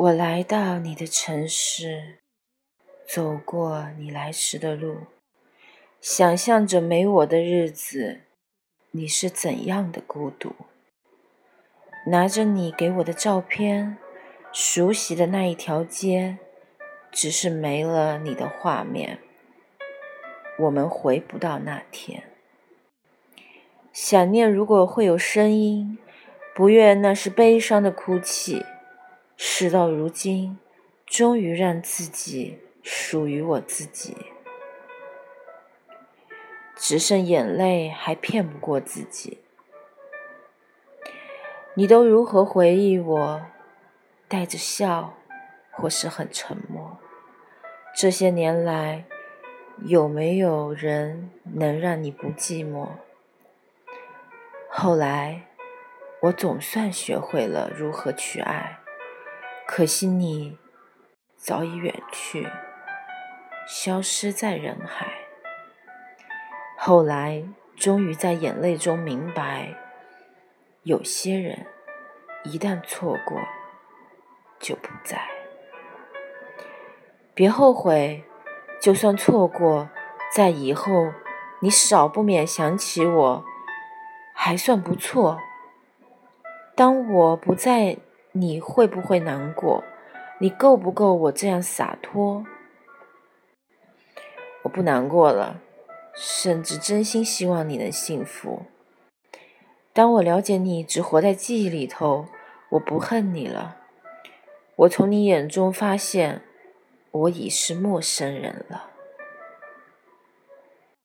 我来到你的城市，走过你来时的路，想象着没我的日子，你是怎样的孤独。拿着你给我的照片，熟悉的那一条街，只是没了你的画面，我们回不到那天。想念如果会有声音，不愿那是悲伤的哭泣。事到如今，终于让自己属于我自己，只剩眼泪还骗不过自己。你都如何回忆我？带着笑，或是很沉默？这些年来，有没有人能让你不寂寞？后来，我总算学会了如何去爱。可惜你早已远去，消失在人海。后来终于在眼泪中明白，有些人一旦错过就不在。别后悔，就算错过，在以后你少不免想起我，还算不错。当我不在。你会不会难过？你够不够我这样洒脱？我不难过了，甚至真心希望你能幸福。当我了解你只活在记忆里头，我不恨你了。我从你眼中发现，我已是陌生人了。